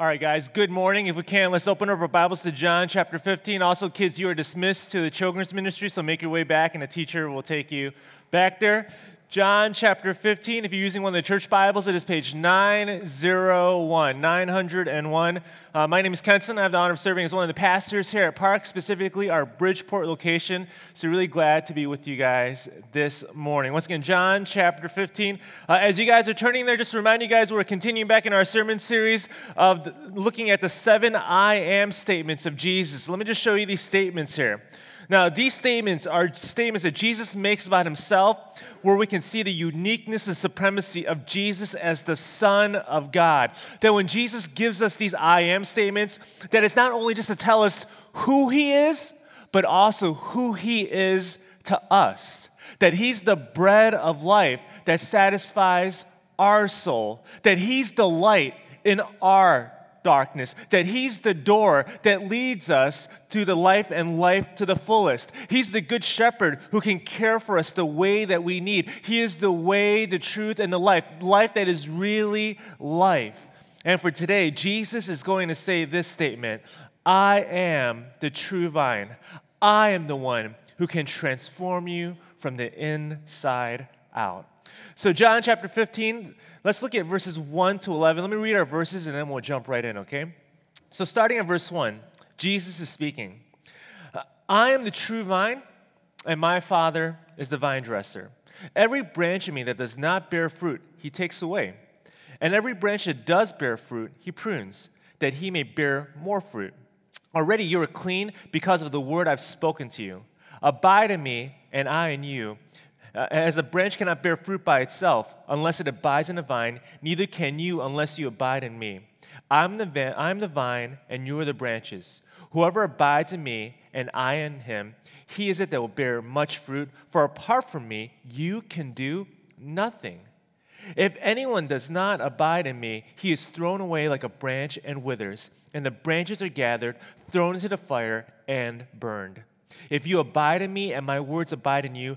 All right, guys, good morning. If we can, let's open up our Bibles to John chapter 15. Also, kids, you are dismissed to the children's ministry, so make your way back, and a teacher will take you back there. John chapter 15. If you're using one of the church Bibles, it is page 901. 901. Uh, my name is Kenson. I have the honor of serving as one of the pastors here at Park, specifically our Bridgeport location. So, really glad to be with you guys this morning. Once again, John chapter 15. Uh, as you guys are turning there, just to remind you guys, we're continuing back in our sermon series of looking at the seven I am statements of Jesus. Let me just show you these statements here. Now, these statements are statements that Jesus makes about himself, where we can see the uniqueness and supremacy of Jesus as the Son of God. That when Jesus gives us these I am statements, that it's not only just to tell us who he is, but also who he is to us. That he's the bread of life that satisfies our soul, that he's the light in our darkness, that He's the door that leads us to the life and life to the fullest. He's the good shepherd who can care for us the way that we need. He is the way, the truth, and the life, life that is really life. And for today, Jesus is going to say this statement I am the true vine. I am the one who can transform you from the inside out. So, John chapter 15, let's look at verses 1 to 11. Let me read our verses and then we'll jump right in, okay? So, starting at verse 1, Jesus is speaking I am the true vine, and my Father is the vine dresser. Every branch in me that does not bear fruit, he takes away. And every branch that does bear fruit, he prunes, that he may bear more fruit. Already you are clean because of the word I've spoken to you. Abide in me, and I in you. Uh, as a branch cannot bear fruit by itself unless it abides in the vine, neither can you unless you abide in me. I'm the, va- I'm the vine, and you are the branches. Whoever abides in me, and I in him, he is it that will bear much fruit. For apart from me, you can do nothing. If anyone does not abide in me, he is thrown away like a branch and withers, and the branches are gathered, thrown into the fire, and burned. If you abide in me and my words abide in you,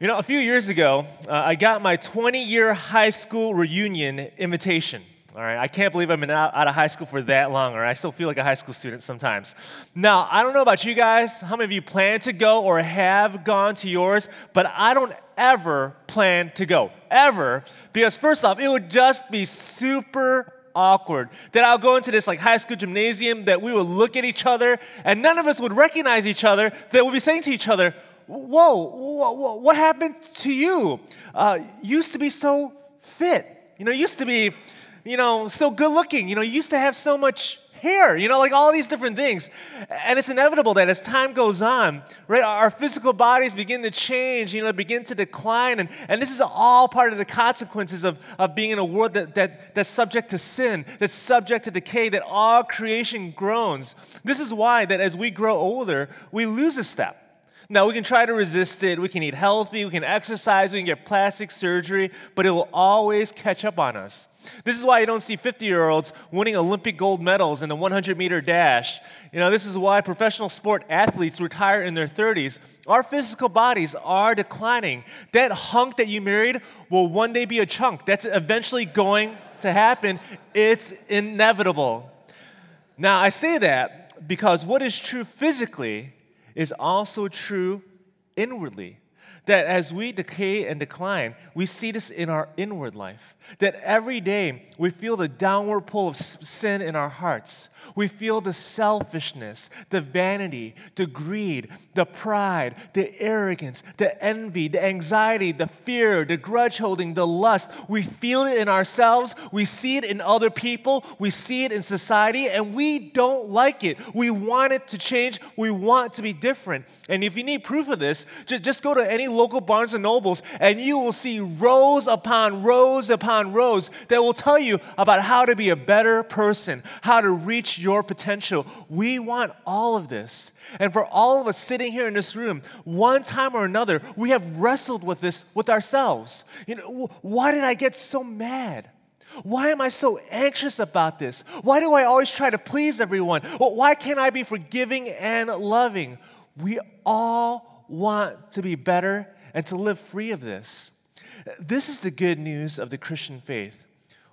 You know, a few years ago, uh, I got my 20 year high school reunion invitation. All right, I can't believe I've been out, out, of high school for that long, or I still feel like a high school student sometimes. Now, I don't know about you guys, how many of you plan to go or have gone to yours, but I don't ever plan to go, ever, because first off, it would just be super awkward. That I'll go into this like high school gymnasium, that we would look at each other, and none of us would recognize each other, that we'd be saying to each other, whoa, what happened to you? Uh, used to be so fit. You know, used to be, you know, so good looking. You know, used to have so much hair, you know, like all these different things. And it's inevitable that as time goes on, right, our physical bodies begin to change, you know, begin to decline. And, and this is all part of the consequences of, of being in a world that, that, that's subject to sin, that's subject to decay, that all creation groans. This is why that as we grow older, we lose a step. Now, we can try to resist it. We can eat healthy. We can exercise. We can get plastic surgery, but it will always catch up on us. This is why you don't see 50 year olds winning Olympic gold medals in the 100 meter dash. You know, this is why professional sport athletes retire in their 30s. Our physical bodies are declining. That hunk that you married will one day be a chunk. That's eventually going to happen. It's inevitable. Now, I say that because what is true physically is also true inwardly. That as we decay and decline, we see this in our inward life. That every day we feel the downward pull of sin in our hearts. We feel the selfishness, the vanity, the greed, the pride, the arrogance, the envy, the anxiety, the fear, the grudge holding, the lust. We feel it in ourselves. We see it in other people. We see it in society, and we don't like it. We want it to change. We want to be different. And if you need proof of this, just, just go to any local Barnes and Nobles, and you will see rows upon rows upon rows that will tell you about how to be a better person, how to reach your potential. We want all of this. And for all of us sitting here in this room, one time or another, we have wrestled with this with ourselves. You know, why did I get so mad? Why am I so anxious about this? Why do I always try to please everyone? Well, why can't I be forgiving and loving? We all want to be better and to live free of this. This is the good news of the Christian faith.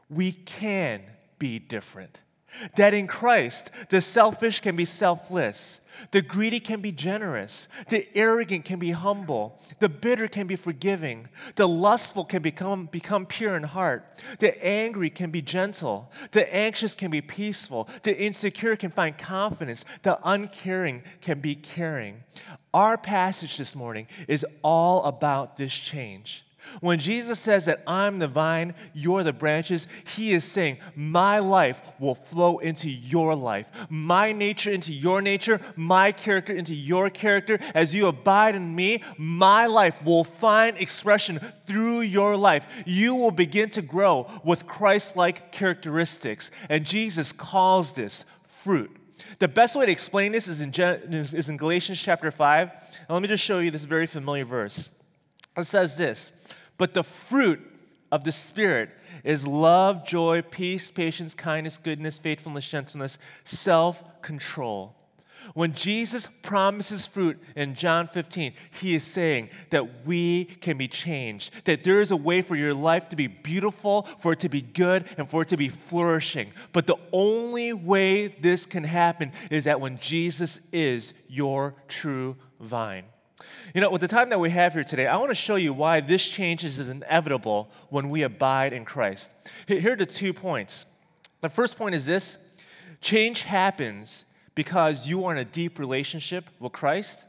We can be different. That in Christ, the selfish can be selfless, the greedy can be generous, the arrogant can be humble, the bitter can be forgiving, the lustful can become, become pure in heart, the angry can be gentle, the anxious can be peaceful, the insecure can find confidence, the uncaring can be caring. Our passage this morning is all about this change. When Jesus says that I'm the vine, you're the branches, he is saying, My life will flow into your life, my nature into your nature, my character into your character. As you abide in me, my life will find expression through your life. You will begin to grow with Christ like characteristics. And Jesus calls this fruit. The best way to explain this is in, is in Galatians chapter 5. And let me just show you this very familiar verse. It says this But the fruit of the Spirit is love, joy, peace, patience, kindness, goodness, faithfulness, gentleness, self control. When Jesus promises fruit in John 15, he is saying that we can be changed, that there is a way for your life to be beautiful, for it to be good, and for it to be flourishing. But the only way this can happen is that when Jesus is your true vine. You know, with the time that we have here today, I want to show you why this change is inevitable when we abide in Christ. Here are the two points. The first point is this change happens because you are in a deep relationship with Christ.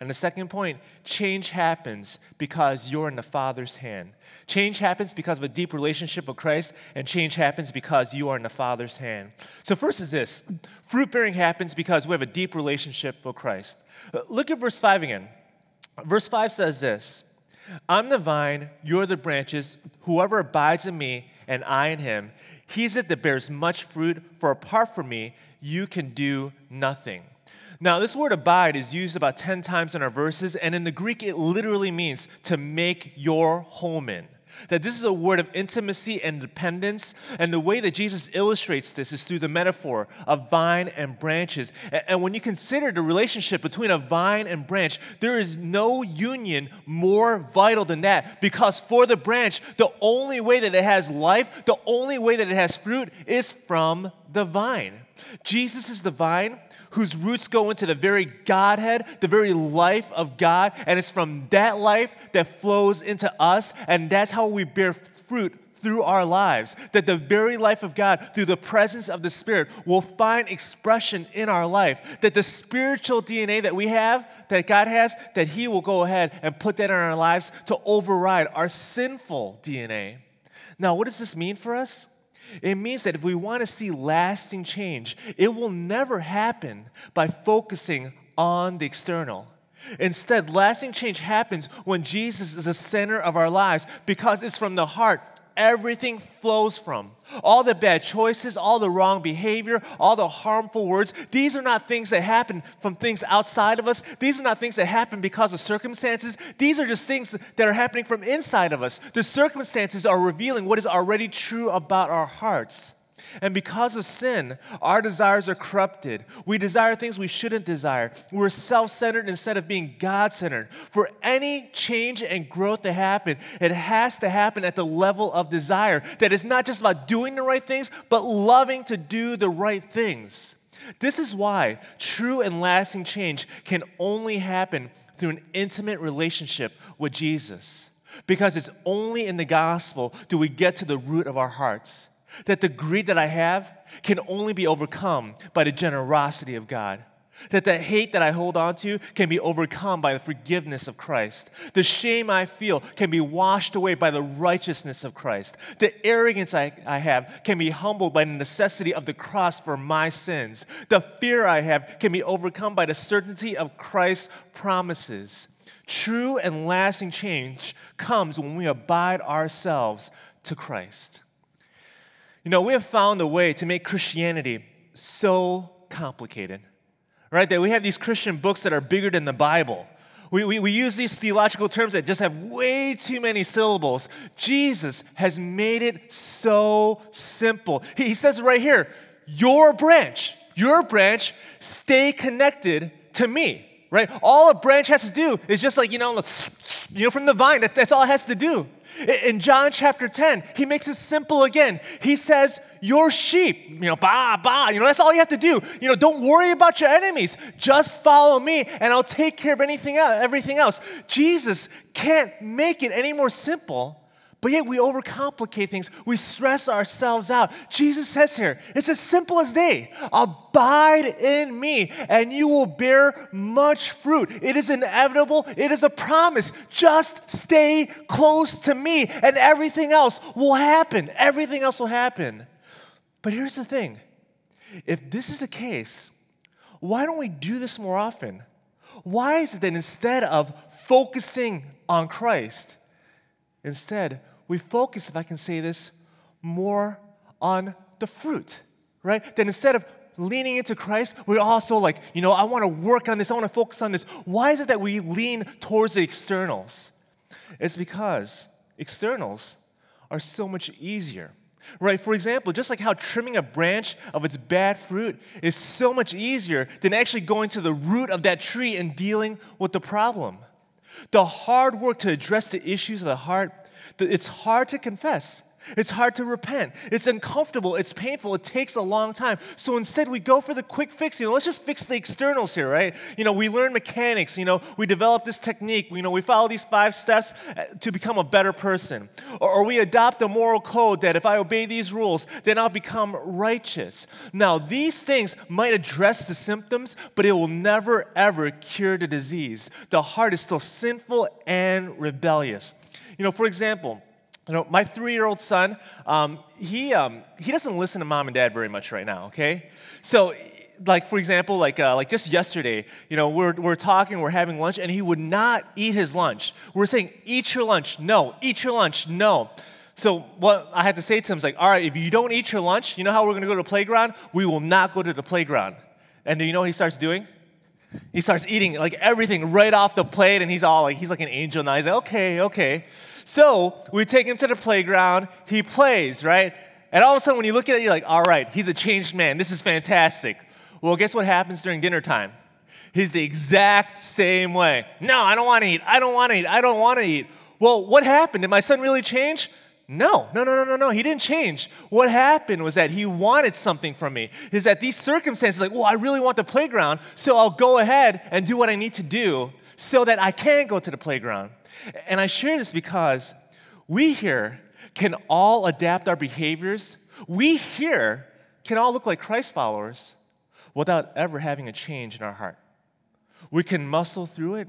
And the second point, change happens because you're in the Father's hand. Change happens because of a deep relationship with Christ, and change happens because you are in the Father's hand. So, first is this fruit bearing happens because we have a deep relationship with Christ. Uh, look at verse 5 again. Verse 5 says this I'm the vine, you're the branches. Whoever abides in me and I in him, he's it that bears much fruit, for apart from me, you can do nothing. Now, this word abide is used about 10 times in our verses, and in the Greek, it literally means to make your home in. That this is a word of intimacy and dependence. And the way that Jesus illustrates this is through the metaphor of vine and branches. And when you consider the relationship between a vine and branch, there is no union more vital than that. Because for the branch, the only way that it has life, the only way that it has fruit is from the vine. Jesus is the vine whose roots go into the very Godhead, the very life of God, and it's from that life that flows into us, and that's how we bear fruit through our lives. That the very life of God, through the presence of the Spirit, will find expression in our life. That the spiritual DNA that we have, that God has, that He will go ahead and put that in our lives to override our sinful DNA. Now, what does this mean for us? It means that if we want to see lasting change, it will never happen by focusing on the external. Instead, lasting change happens when Jesus is the center of our lives because it's from the heart everything flows from. All the bad choices, all the wrong behavior, all the harmful words, these are not things that happen from things outside of us. These are not things that happen because of circumstances. These are just things that are happening from inside of us. The circumstances are revealing what is already true about our hearts. And because of sin, our desires are corrupted. We desire things we shouldn't desire. We're self centered instead of being God centered. For any change and growth to happen, it has to happen at the level of desire. That is not just about doing the right things, but loving to do the right things. This is why true and lasting change can only happen through an intimate relationship with Jesus. Because it's only in the gospel do we get to the root of our hearts that the greed that I have can only be overcome by the generosity of God. That the hate that I hold on to can be overcome by the forgiveness of Christ. The shame I feel can be washed away by the righteousness of Christ. The arrogance I, I have can be humbled by the necessity of the cross for my sins. The fear I have can be overcome by the certainty of Christ's promises. True and lasting change comes when we abide ourselves to Christ. You know, we have found a way to make Christianity so complicated, right? That we have these Christian books that are bigger than the Bible. We, we, we use these theological terms that just have way too many syllables. Jesus has made it so simple. He, he says right here, your branch, your branch, stay connected to me right? All a branch has to do is just like, you know, you know, from the vine, that, that's all it has to do. In John chapter 10, he makes it simple again. He says, Your sheep, you know, bah, bah, you know, that's all you have to do. You know, don't worry about your enemies. Just follow me and I'll take care of anything else, everything else. Jesus can't make it any more simple but yet we overcomplicate things. We stress ourselves out. Jesus says here, it's as simple as day abide in me, and you will bear much fruit. It is inevitable, it is a promise. Just stay close to me, and everything else will happen. Everything else will happen. But here's the thing if this is the case, why don't we do this more often? Why is it that instead of focusing on Christ, instead, we focus, if I can say this, more on the fruit, right? Then instead of leaning into Christ, we're also like, you know, I want to work on this, I want to focus on this. Why is it that we lean towards the externals? It's because externals are so much easier. Right? For example, just like how trimming a branch of its bad fruit is so much easier than actually going to the root of that tree and dealing with the problem. The hard work to address the issues of the heart it's hard to confess. It's hard to repent. It's uncomfortable. It's painful. It takes a long time. So instead, we go for the quick fix. You know, let's just fix the externals here, right? You know, we learn mechanics. You know, we develop this technique. You know, we follow these five steps uh, to become a better person. Or, or we adopt a moral code that if I obey these rules, then I'll become righteous. Now, these things might address the symptoms, but it will never, ever cure the disease. The heart is still sinful and rebellious. You know, for example, you know, my three-year-old son, um, he, um, he doesn't listen to mom and dad very much right now, okay? So, like, for example, like, uh, like just yesterday, you know, we're, we're talking, we're having lunch, and he would not eat his lunch. We're saying, eat your lunch, no, eat your lunch, no. So what I had to say to him is like, all right, if you don't eat your lunch, you know how we're gonna go to the playground? We will not go to the playground. And do you know what he starts doing? He starts eating like everything right off the plate, and he's all like, he's like an angel now. He's like, okay, okay. So we take him to the playground, he plays, right? And all of a sudden, when you look at it, you're like, all right, he's a changed man. This is fantastic. Well, guess what happens during dinner time? He's the exact same way. No, I don't want to eat. I don't want to eat. I don't want to eat. Well, what happened? Did my son really change? No, no, no, no, no, no. He didn't change. What happened was that he wanted something from me. Is that these circumstances, like, well, I really want the playground, so I'll go ahead and do what I need to do so that I can go to the playground. And I share this because we here can all adapt our behaviors. We here can all look like Christ followers without ever having a change in our heart. We can muscle through it.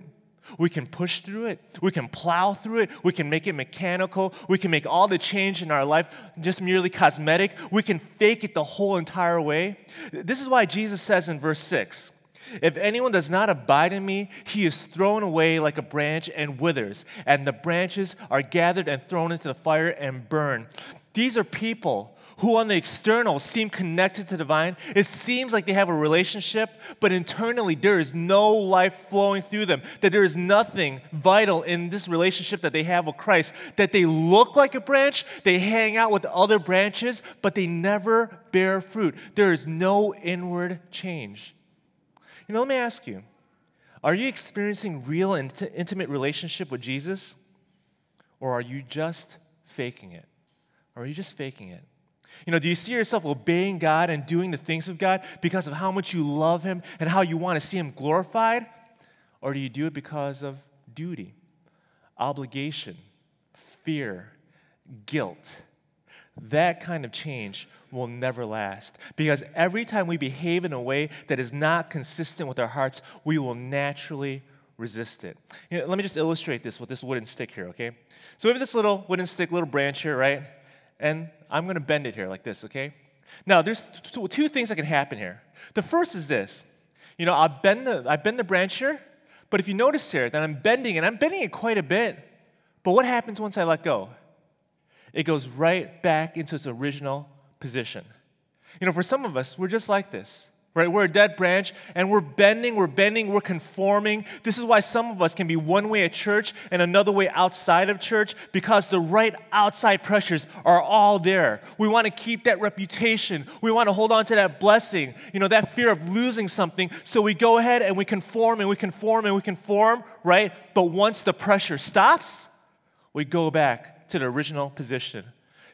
We can push through it. We can plow through it. We can make it mechanical. We can make all the change in our life just merely cosmetic. We can fake it the whole entire way. This is why Jesus says in verse 6 If anyone does not abide in me, he is thrown away like a branch and withers, and the branches are gathered and thrown into the fire and burned. These are people who on the external seem connected to the vine. It seems like they have a relationship, but internally there is no life flowing through them, that there is nothing vital in this relationship that they have with Christ, that they look like a branch, they hang out with other branches, but they never bear fruit. There is no inward change. You know, let me ask you are you experiencing real int- intimate relationship with Jesus? Or are you just faking it? Or are you just faking it? You know, do you see yourself obeying God and doing the things of God because of how much you love Him and how you want to see Him glorified? Or do you do it because of duty, obligation, fear, guilt? that kind of change will never last. Because every time we behave in a way that is not consistent with our hearts, we will naturally resist it. You know, let me just illustrate this with this wooden stick here, okay? So we have this little wooden stick, little branch here, right? And I'm gonna bend it here like this, okay? Now, there's two things that can happen here. The first is this. You know, I bend the, I bend the branch here, but if you notice here that I'm bending, and I'm bending it quite a bit, but what happens once I let go? It goes right back into its original position. You know, for some of us, we're just like this right? We're a dead branch and we're bending, we're bending, we're conforming. This is why some of us can be one way at church and another way outside of church because the right outside pressures are all there. We want to keep that reputation, we want to hold on to that blessing, you know, that fear of losing something. So we go ahead and we conform and we conform and we conform, right? But once the pressure stops, we go back to the original position.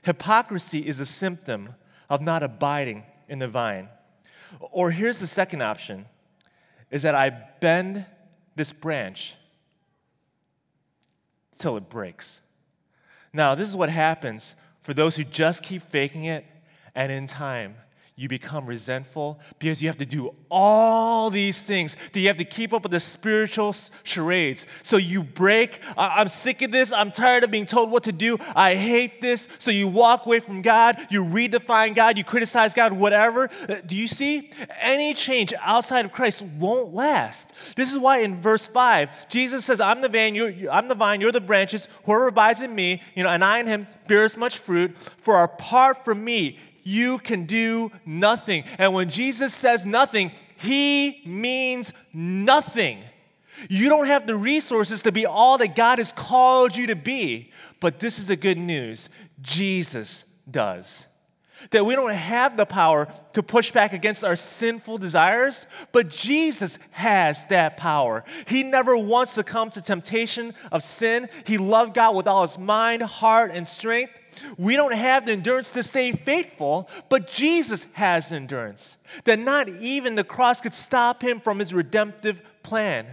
Hypocrisy is a symptom of not abiding in the vine. Or here's the second option is that I bend this branch till it breaks. Now, this is what happens for those who just keep faking it, and in time, you become resentful because you have to do all these things that you have to keep up with the spiritual charades. So you break, I'm sick of this, I'm tired of being told what to do, I hate this. So you walk away from God, you redefine God, you criticize God, whatever. Uh, do you see? Any change outside of Christ won't last. This is why in verse 5, Jesus says, I'm the vine, you're, I'm the vine, you're the branches, whoever abides in me, you know, and I in him bears much fruit, for apart from me, you can do nothing. And when Jesus says nothing, he means nothing. You don't have the resources to be all that God has called you to be. But this is the good news Jesus does. That we don't have the power to push back against our sinful desires, but Jesus has that power. He never wants to come to temptation of sin. He loved God with all his mind, heart, and strength. We don't have the endurance to stay faithful, but Jesus has endurance. That not even the cross could stop him from his redemptive plan.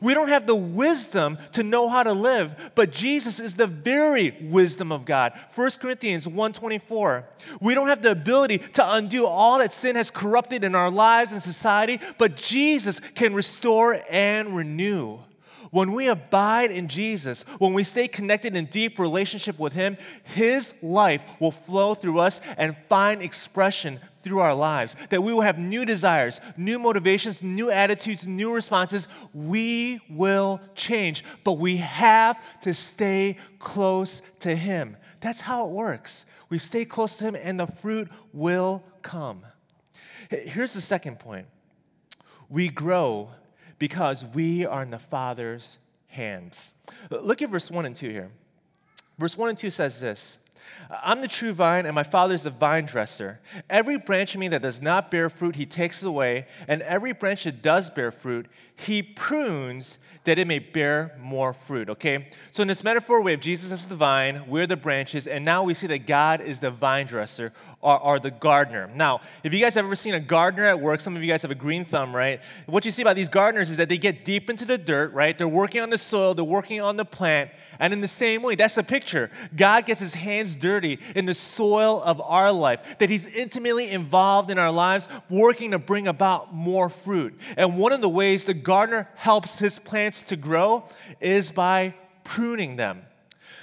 We don't have the wisdom to know how to live, but Jesus is the very wisdom of God. 1 Corinthians 1:24. We don't have the ability to undo all that sin has corrupted in our lives and society, but Jesus can restore and renew. When we abide in Jesus, when we stay connected in deep relationship with Him, His life will flow through us and find expression through our lives. That we will have new desires, new motivations, new attitudes, new responses. We will change, but we have to stay close to Him. That's how it works. We stay close to Him, and the fruit will come. Here's the second point we grow because we are in the Father's hands. Look at verse 1 and 2 here. Verse 1 and 2 says this I'm the true vine, and my Father is the vine dresser. Every branch in me that does not bear fruit, he takes away, and every branch that does bear fruit, he prunes that it may bear more fruit. Okay? So, in this metaphor, we have Jesus as the vine, we're the branches, and now we see that God is the vine dresser or, or the gardener. Now, if you guys have ever seen a gardener at work, some of you guys have a green thumb, right? What you see about these gardeners is that they get deep into the dirt, right? They're working on the soil, they're working on the plant, and in the same way, that's the picture. God gets his hands dirty in the soil of our life, that he's intimately involved in our lives, working to bring about more fruit. And one of the ways the gardener helps his plants to grow is by pruning them.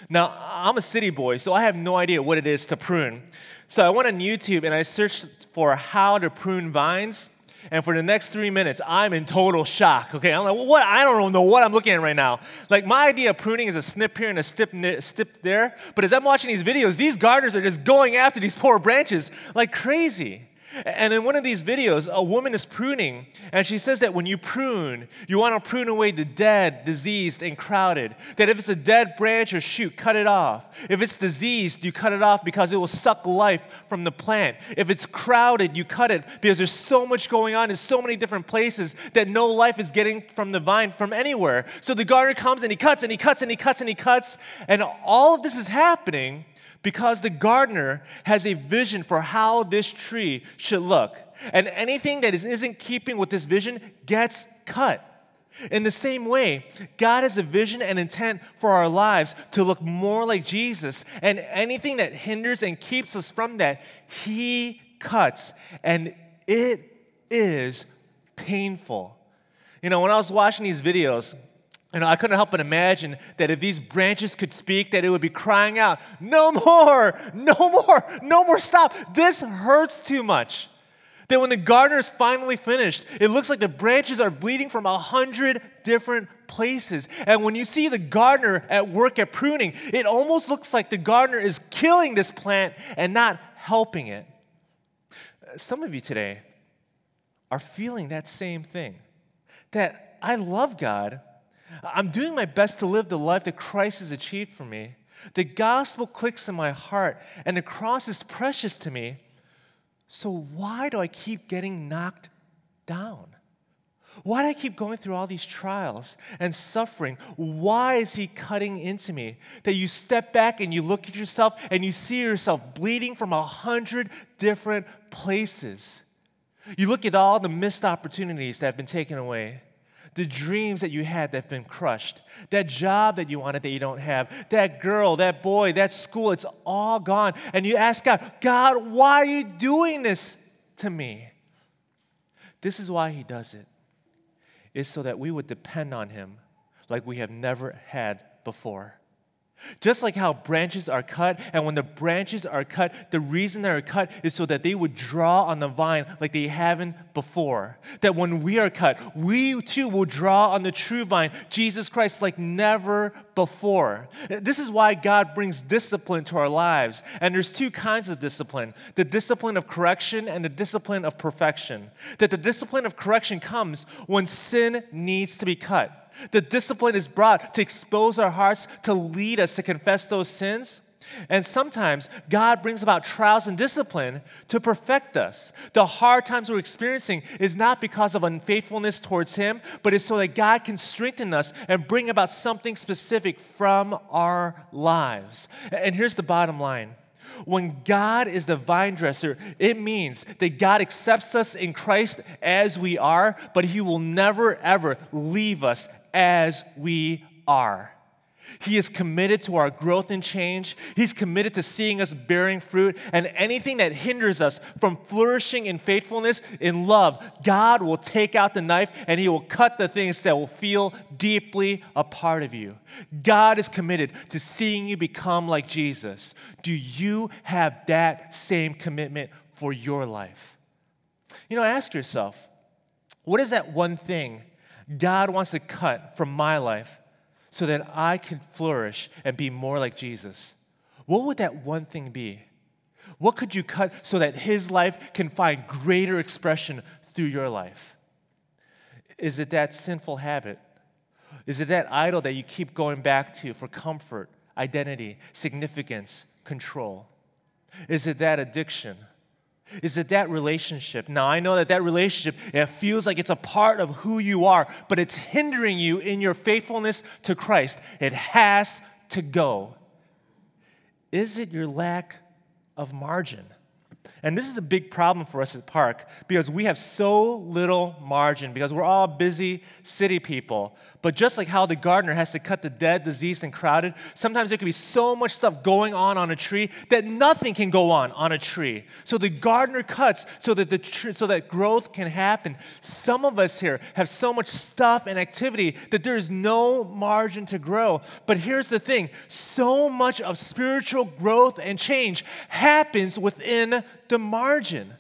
Now, I'm a city boy, so I have no idea what it is to prune. So I went on YouTube and I searched for how to prune vines. And for the next three minutes, I'm in total shock. Okay, I'm like, well, what? I don't know what I'm looking at right now. Like, my idea of pruning is a snip here and a snip, snip there. But as I'm watching these videos, these gardeners are just going after these poor branches like crazy. And in one of these videos, a woman is pruning, and she says that when you prune, you want to prune away the dead, diseased, and crowded. That if it's a dead branch or shoot, cut it off. If it's diseased, you cut it off because it will suck life from the plant. If it's crowded, you cut it because there's so much going on in so many different places that no life is getting from the vine from anywhere. So the gardener comes and he cuts and he cuts and he cuts and he cuts, and all of this is happening because the gardener has a vision for how this tree should look. And anything that isn't keeping with this vision gets cut. In the same way, God has a vision and intent for our lives to look more like Jesus, and anything that hinders and keeps us from that, He cuts, and it is painful. You know, when I was watching these videos, you know, I couldn't help but imagine that if these branches could speak, that it would be crying out, No more, no more, no more, stop. This hurts too much. That when the gardener is finally finished, it looks like the branches are bleeding from a hundred different places. And when you see the gardener at work at pruning, it almost looks like the gardener is killing this plant and not helping it. Some of you today are feeling that same thing that I love God. I'm doing my best to live the life that Christ has achieved for me. The gospel clicks in my heart, and the cross is precious to me. So, why do I keep getting knocked down? Why do I keep going through all these trials and suffering? Why is He cutting into me? That you step back and you look at yourself and you see yourself bleeding from a hundred different places. You look at all the missed opportunities that have been taken away the dreams that you had that have been crushed, that job that you wanted that you don't have, that girl, that boy, that school, it's all gone. And you ask God, God, why are you doing this to me? This is why He does it. It's so that we would depend on Him like we have never had before. Just like how branches are cut, and when the branches are cut, the reason they're cut is so that they would draw on the vine like they haven't before. That when we are cut, we too will draw on the true vine, Jesus Christ, like never before. This is why God brings discipline to our lives. And there's two kinds of discipline the discipline of correction and the discipline of perfection. That the discipline of correction comes when sin needs to be cut. The discipline is brought to expose our hearts, to lead us to confess those sins. And sometimes God brings about trials and discipline to perfect us. The hard times we're experiencing is not because of unfaithfulness towards Him, but it's so that God can strengthen us and bring about something specific from our lives. And here's the bottom line when God is the vine dresser, it means that God accepts us in Christ as we are, but He will never, ever leave us as we are. He is committed to our growth and change. He's committed to seeing us bearing fruit. And anything that hinders us from flourishing in faithfulness, in love, God will take out the knife and He will cut the things that will feel deeply a part of you. God is committed to seeing you become like Jesus. Do you have that same commitment for your life? You know, ask yourself what is that one thing God wants to cut from my life so that I can flourish and be more like Jesus, what would that one thing be? What could you cut so that His life can find greater expression through your life? Is it that sinful habit? Is it that idol that you keep going back to for comfort, identity, significance, control? Is it that addiction? Is it that relationship? Now, I know that that relationship, it feels like it's a part of who you are, but it's hindering you in your faithfulness to Christ. It has to go. Is it your lack of margin? And this is a big problem for us at Park because we have so little margin because we're all busy city people. But just like how the gardener has to cut the dead, diseased, and crowded, sometimes there can be so much stuff going on on a tree that nothing can go on on a tree. So the gardener cuts so that the tr- so that growth can happen. Some of us here have so much stuff and activity that there is no margin to grow. But here's the thing: so much of spiritual growth and change happens within the margin.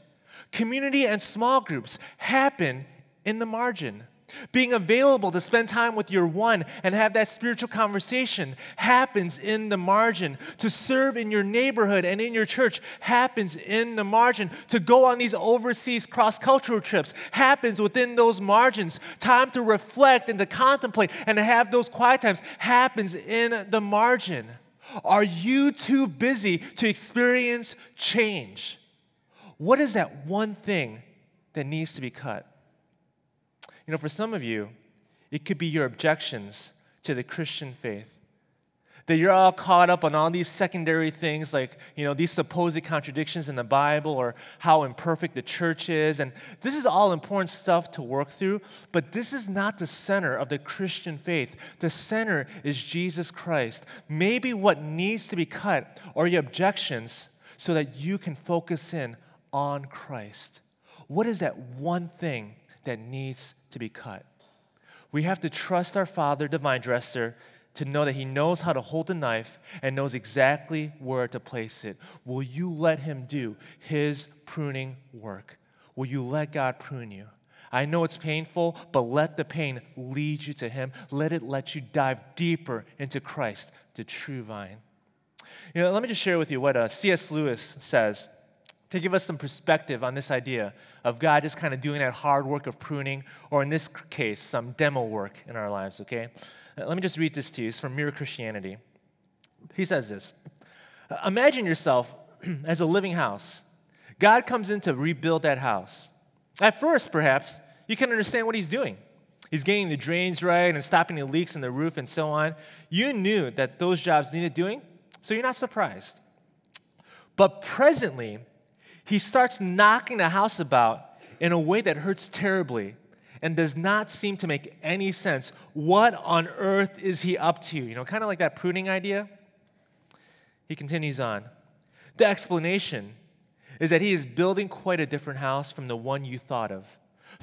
Community and small groups happen in the margin. Being available to spend time with your one and have that spiritual conversation happens in the margin. To serve in your neighborhood and in your church happens in the margin. To go on these overseas cross cultural trips happens within those margins. Time to reflect and to contemplate and to have those quiet times happens in the margin. Are you too busy to experience change? What is that one thing that needs to be cut? You know, for some of you, it could be your objections to the Christian faith. that you're all caught up on all these secondary things like you know these supposed contradictions in the bible or how imperfect the church is. And this is all important stuff to work through but this is not the center of the christian faith. The center is jesus christ. Maybe what needs to be cut are your objections so that you can focus in on christ. What is that one thing that needs to be cut we have to trust our father the vine dresser to know that He knows how to hold the knife and knows exactly where to place it. Will you let Him do His pruning work? Will you let God prune you? I know it's painful, but let the pain lead you to Him. Let it let you dive deeper into Christ, the true vine. You know, let me just share with you what uh, C.S. Lewis says to give us some perspective on this idea of God just kind of doing that hard work of pruning, or in this case, some demo work in our lives, okay? Uh, let me just read this to you. It's from Mere Christianity. He says this Imagine yourself as a living house. God comes in to rebuild that house. At first, perhaps, you can understand what he's doing. He's getting the drains right and stopping the leaks in the roof and so on. You knew that those jobs needed doing, so you're not surprised. But presently, he starts knocking the house about in a way that hurts terribly and does not seem to make any sense. What on earth is he up to? You know, kind of like that pruning idea. He continues on. The explanation is that he is building quite a different house from the one you thought of.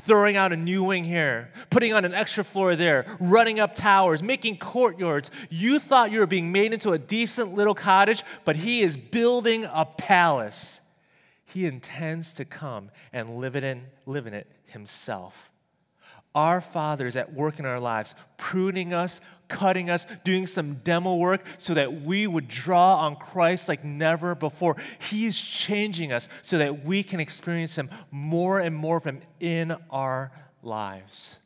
Throwing out a new wing here, putting on an extra floor there, running up towers, making courtyards. You thought you were being made into a decent little cottage, but he is building a palace. He intends to come and live, it in, live in it himself. Our Father is at work in our lives, pruning us, cutting us, doing some demo work so that we would draw on Christ like never before. He is changing us so that we can experience Him more and more of Him in our lives.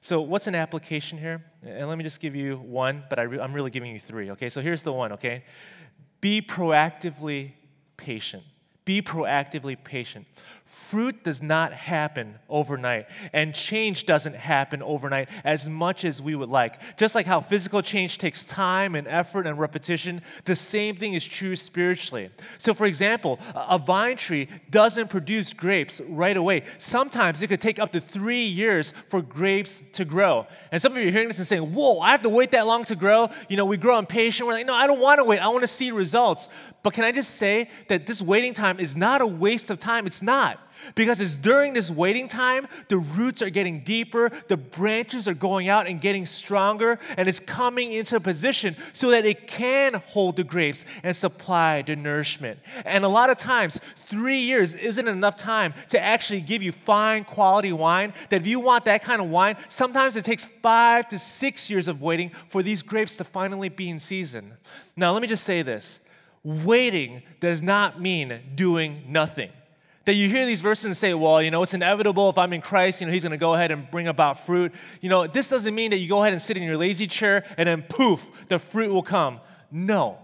So, what's an application here? And let me just give you one, but I am really giving you three, okay? So, here's the one, okay? Be proactively patient. Be proactively patient. Fruit does not happen overnight, and change doesn't happen overnight as much as we would like. Just like how physical change takes time and effort and repetition, the same thing is true spiritually. So, for example, a vine tree doesn't produce grapes right away. Sometimes it could take up to three years for grapes to grow. And some of you are hearing this and saying, Whoa, I have to wait that long to grow? You know, we grow impatient. We're like, No, I don't want to wait. I want to see results. But can I just say that this waiting time is not a waste of time? It's not. Because it's during this waiting time, the roots are getting deeper, the branches are going out and getting stronger, and it's coming into a position so that it can hold the grapes and supply the nourishment. And a lot of times, three years isn't enough time to actually give you fine quality wine. That if you want that kind of wine, sometimes it takes five to six years of waiting for these grapes to finally be in season. Now, let me just say this waiting does not mean doing nothing. That you hear these verses and say, well, you know, it's inevitable if I'm in Christ, you know, He's to go ahead and bring about fruit. You know, this doesn't mean that you go ahead and sit in your lazy chair and then poof, the fruit will come. No.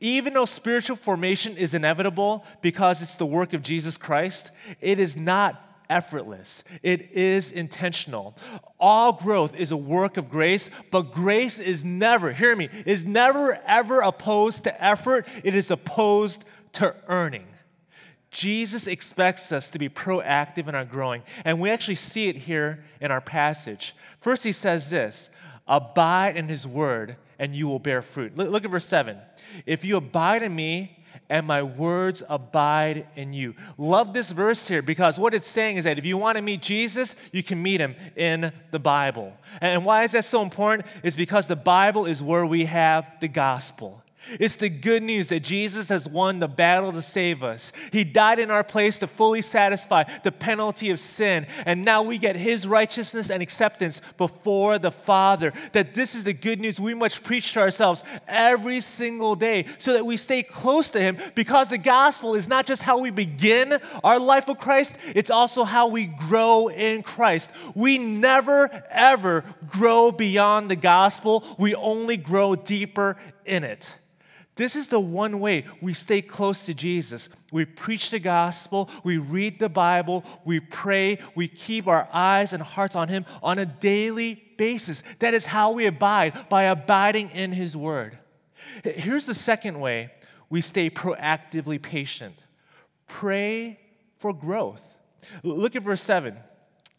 Even though spiritual formation is inevitable because it's the work of Jesus Christ, it is not effortless. It is intentional. All growth is a work of grace, but grace is never, hear me, is never ever opposed to effort. It is opposed to earning. Jesus expects us to be proactive in our growing. And we actually see it here in our passage. First, he says this Abide in his word, and you will bear fruit. Look, at verse 7. If you abide in me, and my words abide in you. Love this verse here because what it's saying is that if you want to meet Jesus, you can meet him in the Bible. And why is that so important? Is because the Bible is where we have the gospel. It's the good news that Jesus has won the battle to save us. He died in our place to fully satisfy the penalty of sin. And now we get his righteousness and acceptance before the Father. That this is the good news we must preach to ourselves every single day so that we stay close to him because the gospel is not just how we begin our life with Christ, it's also how we grow in Christ. We never, ever grow beyond the gospel, we only grow deeper in it. This is the one way we stay close to Jesus. We preach the gospel, we read the Bible, we pray, we keep our eyes and hearts on Him on a daily basis. That is how we abide, by abiding in His Word. Here's the second way we stay proactively patient pray for growth. Look at verse 7.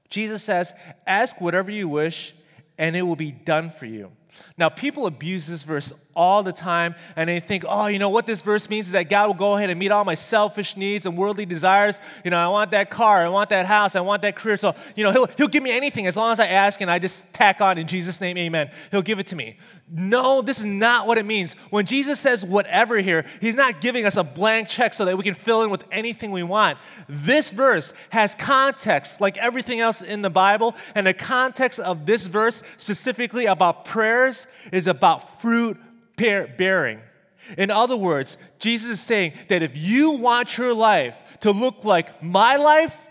Jesus says, Ask whatever you wish, and it will be done for you. Now, people abuse this verse all the time, and they think, oh, you know what this verse means is that God will go ahead and meet all my selfish needs and worldly desires. You know, I want that car, I want that house, I want that career. So, you know, he'll, he'll give me anything as long as I ask and I just tack on in Jesus' name, amen. He'll give it to me. No, this is not what it means. When Jesus says whatever here, he's not giving us a blank check so that we can fill in with anything we want. This verse has context like everything else in the Bible, and the context of this verse, specifically about prayers, is about fruit bearing. In other words, Jesus is saying that if you want your life to look like my life,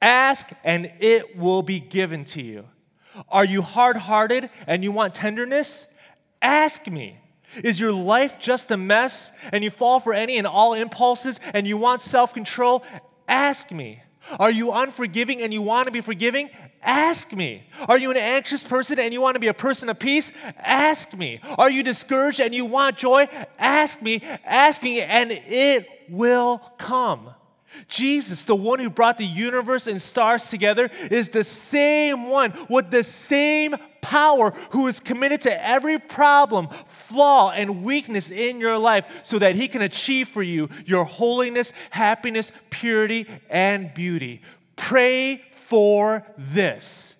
ask and it will be given to you. Are you hard hearted and you want tenderness? Ask me. Is your life just a mess and you fall for any and all impulses and you want self control? Ask me. Are you unforgiving and you want to be forgiving? Ask me. Are you an anxious person and you want to be a person of peace? Ask me. Are you discouraged and you want joy? Ask me. Ask me, and it will come. Jesus, the one who brought the universe and stars together, is the same one with the same power who is committed to every problem, flaw, and weakness in your life so that he can achieve for you your holiness, happiness, purity, and beauty. Pray for this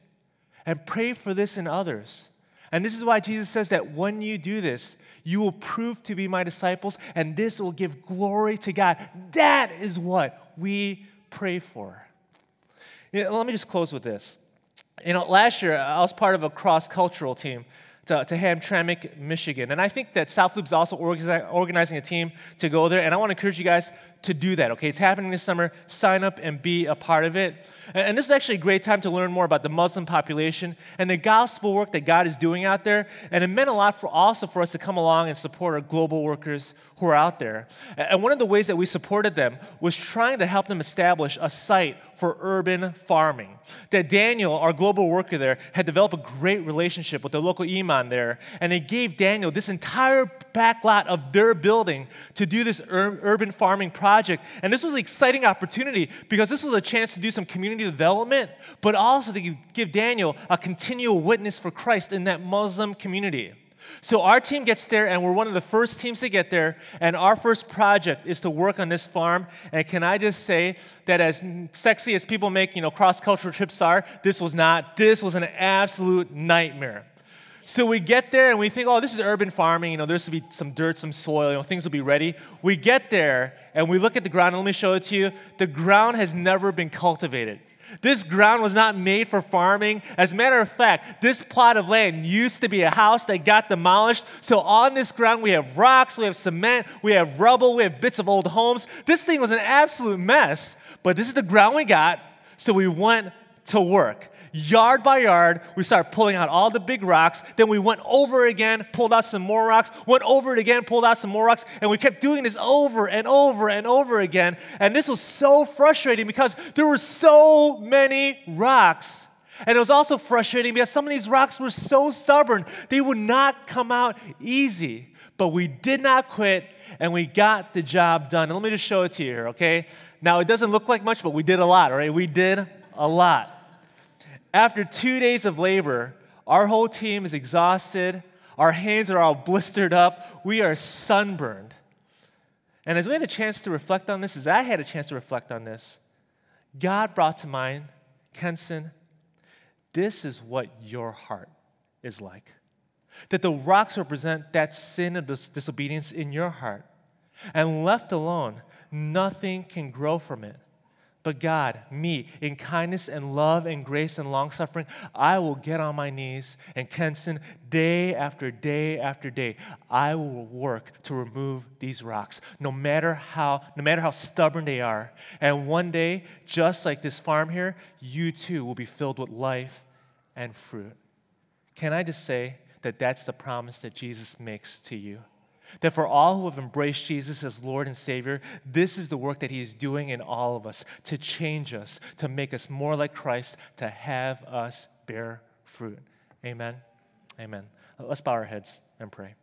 and pray for this in others. And this is why Jesus says that when you do this, you will prove to be my disciples, and this will give glory to God. That is what we pray for. You know, let me just close with this. You know, last year I was part of a cross cultural team to, to Hamtramck, Michigan. And I think that South Loop's also organizing a team to go there. And I want to encourage you guys to do that, okay? It's happening this summer. Sign up and be a part of it. And this is actually a great time to learn more about the Muslim population and the gospel work that God is doing out there. And it meant a lot for also for us to come along and support our global workers who are out there. And one of the ways that we supported them was trying to help them establish a site for urban farming. That Daniel, our global worker there, had developed a great relationship with the local imam there, and they gave Daniel this entire back lot of their building to do this ur- urban farming project. And this was an exciting opportunity because this was a chance to do some community development, but also to give Daniel a continual witness for Christ in that Muslim community. So our team gets there, and we're one of the first teams to get there. And our first project is to work on this farm. And can I just say that as sexy as people make, you know, cross-cultural trips are, this was not. This was an absolute nightmare. So we get there and we think, oh, this is urban farming. You know, there's to be some dirt, some soil. You know, things will be ready. We get there and we look at the ground. And let me show it to you. The ground has never been cultivated. This ground was not made for farming. As a matter of fact, this plot of land used to be a house that got demolished. So on this ground, we have rocks, we have cement, we have rubble, we have bits of old homes. This thing was an absolute mess, but this is the ground we got. So we went to work. Yard by yard, we started pulling out all the big rocks. Then we went over again, pulled out some more rocks, went over it again, pulled out some more rocks, and we kept doing this over and over and over again. And this was so frustrating because there were so many rocks. And it was also frustrating because some of these rocks were so stubborn, they would not come out easy. But we did not quit and we got the job done. And let me just show it to you here, okay? Now, it doesn't look like much, but we did a lot, all right? We did a lot. After two days of labor, our whole team is exhausted. Our hands are all blistered up. We are sunburned. And as we had a chance to reflect on this, as I had a chance to reflect on this, God brought to mind, Kenson, this is what your heart is like. That the rocks represent that sin of dis- disobedience in your heart. And left alone, nothing can grow from it. But God, me, in kindness and love and grace and long suffering, I will get on my knees and Kenson, day after day after day, I will work to remove these rocks, no matter how, no matter how stubborn they are. And one day, just like this farm here, you too will be filled with life and fruit. Can I just say that that's the promise that Jesus makes to you? That for all who have embraced Jesus as Lord and Savior, this is the work that He is doing in all of us to change us, to make us more like Christ, to have us bear fruit. Amen. Amen. Let's bow our heads and pray.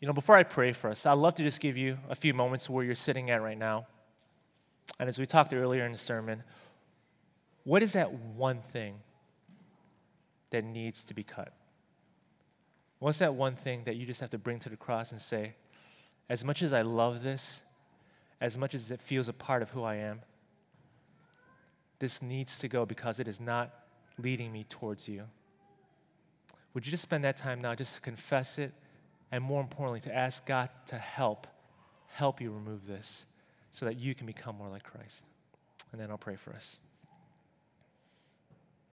You know, before I pray for us, I'd love to just give you a few moments where you're sitting at right now. And as we talked earlier in the sermon, what is that one thing that needs to be cut? What's that one thing that you just have to bring to the cross and say, as much as I love this, as much as it feels a part of who I am, this needs to go because it is not leading me towards you. Would you just spend that time now just to confess it and more importantly, to ask God to help, help you remove this so that you can become more like Christ? And then I'll pray for us.